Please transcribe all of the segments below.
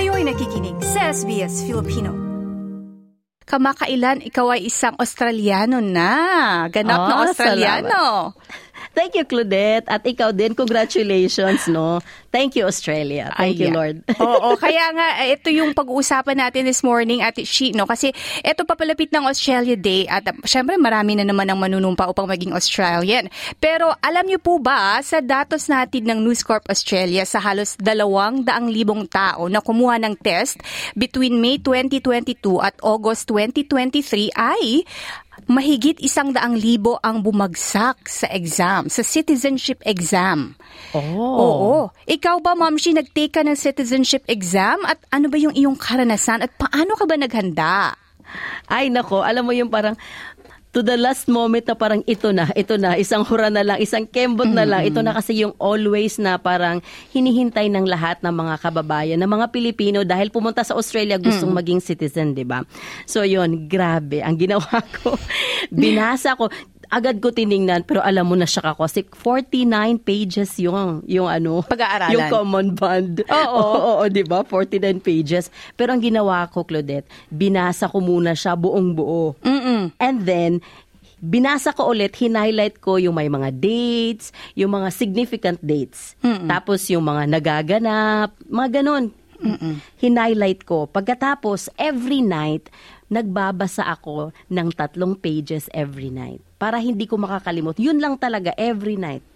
Kayo'y nakikinig sa SBS Filipino. Kamakailan ikaw ay isang Australiano na. Ganap na Ah, Australiano. Thank you, Claudette. At ikaw din, congratulations, no? Thank you, Australia. Thank you, Ayan. Lord. Oo, kaya nga, ito yung pag-uusapan natin this morning at she, no? Kasi ito papalapit ng Australia Day at uh, syempre marami na naman ang manunumpa upang maging Australian. Pero alam niyo po ba, sa datos natin ng News Corp Australia sa halos dalawang daang libong tao na kumuha ng test between May 2022 at August 2023 ay mahigit isang daang libo ang bumagsak sa exam, sa citizenship exam. Oh. Oo. Ikaw ba, Ma'am Shi, nag-take ka ng citizenship exam? At ano ba yung iyong karanasan? At paano ka ba naghanda? Ay, nako. Alam mo yung parang, to the last moment na parang ito na, ito na, isang hura na lang, isang kembot na lang. Ito na kasi yung always na parang hinihintay ng lahat ng mga kababayan, ng mga Pilipino dahil pumunta sa Australia gustong maging citizen, di ba? So yun, grabe. Ang ginawa ko, binasa ko, agad ko tiningnan pero alam mo na siya ako kasi 49 pages yung yung ano Pag-aaralan. yung common bond Oo. oo, oo, 'di ba 49 pages pero ang ginawa ko Claudette binasa ko muna siya buong buo Mm-mm. And then, binasa ko ulit, hinighlight ko yung may mga dates, yung mga significant dates. Tapos yung mga nagaganap, mga ganon. Hinighlight ko. Pagkatapos, every night, nagbabasa ako ng tatlong pages every night. Para hindi ko makakalimot. Yun lang talaga, every night.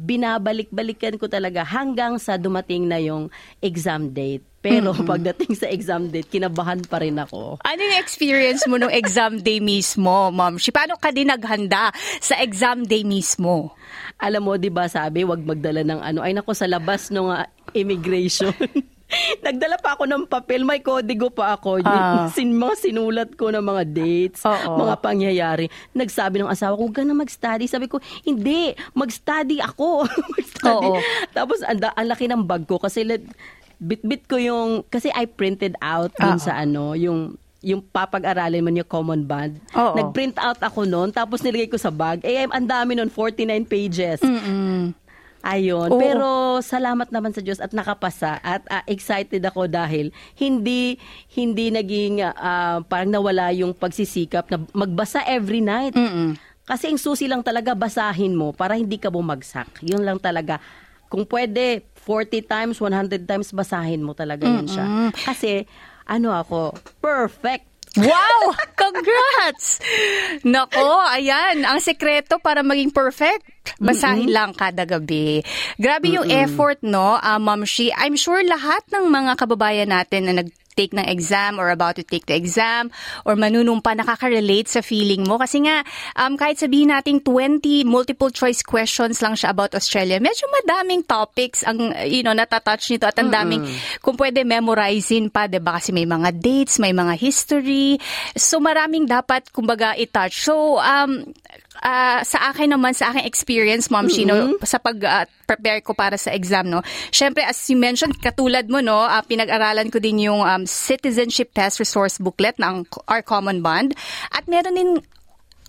Binabalik-balikan ko talaga hanggang sa dumating na yung exam date. Pero pagdating sa exam date, kinabahan pa rin ako. Ano yung experience mo nung exam day mismo, Ma'am Shi? Paano ka din naghanda sa exam day mismo? Alam mo, 'di ba, sabi, wag magdala ng ano. Ay nako sa labas ng immigration. Nagdala pa ako ng papel, may kodigo pa ako. Ah. Sin, mga sinulat ko ng mga dates, Oo. mga pangyayari. Nagsabi ng asawa ko, huwag ka na mag-study. Sabi ko, hindi, mag-study ako. mag-study. Oo. Tapos, ang, ang laki ng bag ko kasi let- bit-bit ko yung, kasi I printed out dun Oo. sa ano, yung yung papag-aralin mo yung common bond. Oo. Nag-print out ako noon, tapos nilagay ko sa bag. Eh, ang dami noon, 49 pages. Mm-mm. Ayun. Oo. Pero salamat naman sa Diyos at nakapasa at ah, excited ako dahil hindi hindi naging ah, parang nawala yung pagsisikap na magbasa every night. Mm-mm. Kasi ang susi lang talaga basahin mo para hindi ka bumagsak. Yun lang talaga. Kung pwede 40 times, 100 times basahin mo talaga yun siya. Kasi ano ako, perfect. Wow! Congrats! Nako, ayan. Ang sekreto para maging perfect, basahin lang kada gabi. Grabe yung effort, no, uh, Ma'am Shi. I'm sure lahat ng mga kababayan natin na nag take ng exam or about to take the exam or manunumpa nakaka-relate sa feeling mo. Kasi nga um, kahit sabihin nating 20 multiple choice questions lang siya about Australia medyo madaming topics ang you know natatouch nito at ang daming kung pwede memorizein pa 'di ba? Kasi may mga dates may mga history. So maraming dapat kumbaga i-touch. So um ah, sa akin naman, sa aking experience, Ma'am Shino, sa pag-prepare ko para sa exam, no, syempre, as you mentioned, katulad mo, no, ah, pinag-aralan ko din yung um, Citizenship Test Resource Booklet ng Our Common Bond. At meron din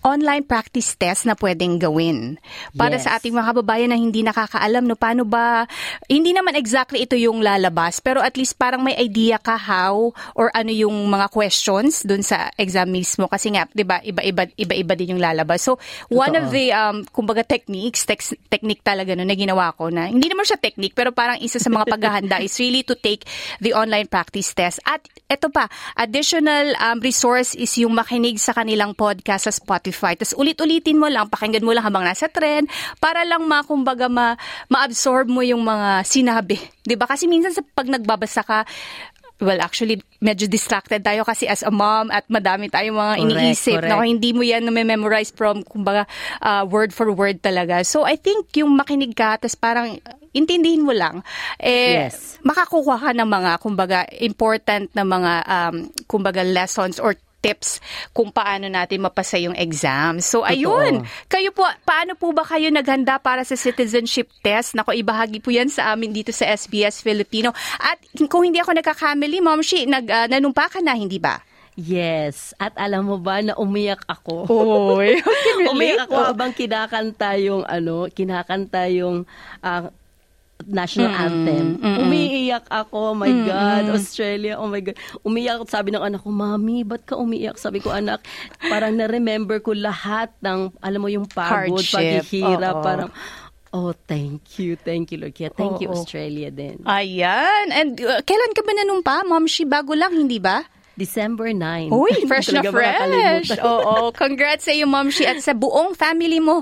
online practice test na pwedeng gawin. Para Yes. sa ating mga kababayan na hindi nakakaalam no paano ba hindi naman exactly ito yung lalabas pero at least parang may idea ka how or ano yung mga questions dun sa exam mismo. Kasi nga 'di ba iba-iba iba-iba din yung lalabas. So one of the um kumbaga techniques tex- technique talaga no na ginawa ko na hindi naman siya technique pero parang isa sa mga paghahanda is really to take the online practice test. At ito pa additional um, resource is yung makinig sa kanilang podcast sa Spotify tapos ulit-ulitin mo lang pakinggan mo lang habang nasa trend para lang makumbaga ma ma-absorb mo yung mga sinabi 'di ba kasi minsan sa pag nagbabasa ka Well, actually, medyo distracted tayo kasi as a mom at madami tayong mga Correct, iniisip. correct. No? Hindi mo yan memorize from, kumbaga, uh, word for word talaga. So, I think yung makinig ka, tapos parang intindihin mo lang, eh, Yes. makakuha ka ng mga, kumbaga, important na mga, um, kumbaga, lessons or tips kung paano natin mapasa yung exam. So, ayun. Kayo po, paano po ba kayo naghanda para sa citizenship test? Nako, ibahagi po yan sa amin dito sa SBS Filipino. At kung hindi ako nagkakamali, Mom Shi, nag, ah, nanumpa ka na, hindi ba? Yes. At alam mo ba na umiyak ako? Oy, umiyak ako habang kinakanta yung ano, kinakanta yung ah, national anthem. Umiiyak ako, oh my God, Australia, oh my God. Umiyak, sabi ng anak ko, Mami, ba't ka umiiyak? Sabi ko, anak, parang na-remember ko lahat ng, alam mo, yung pagod, Hardship, paghihirap, oo. parang, oh, thank you, thank you, Lord. Kaya thank you, Oo. Australia din. Ayan. And uh, kailan ka ba nanumpa? Mom, she bago lang, hindi ba? December 9. Uy, fresh na fresh. Oo, congrats sa iyo, Mom Shi, at sa buong family mo.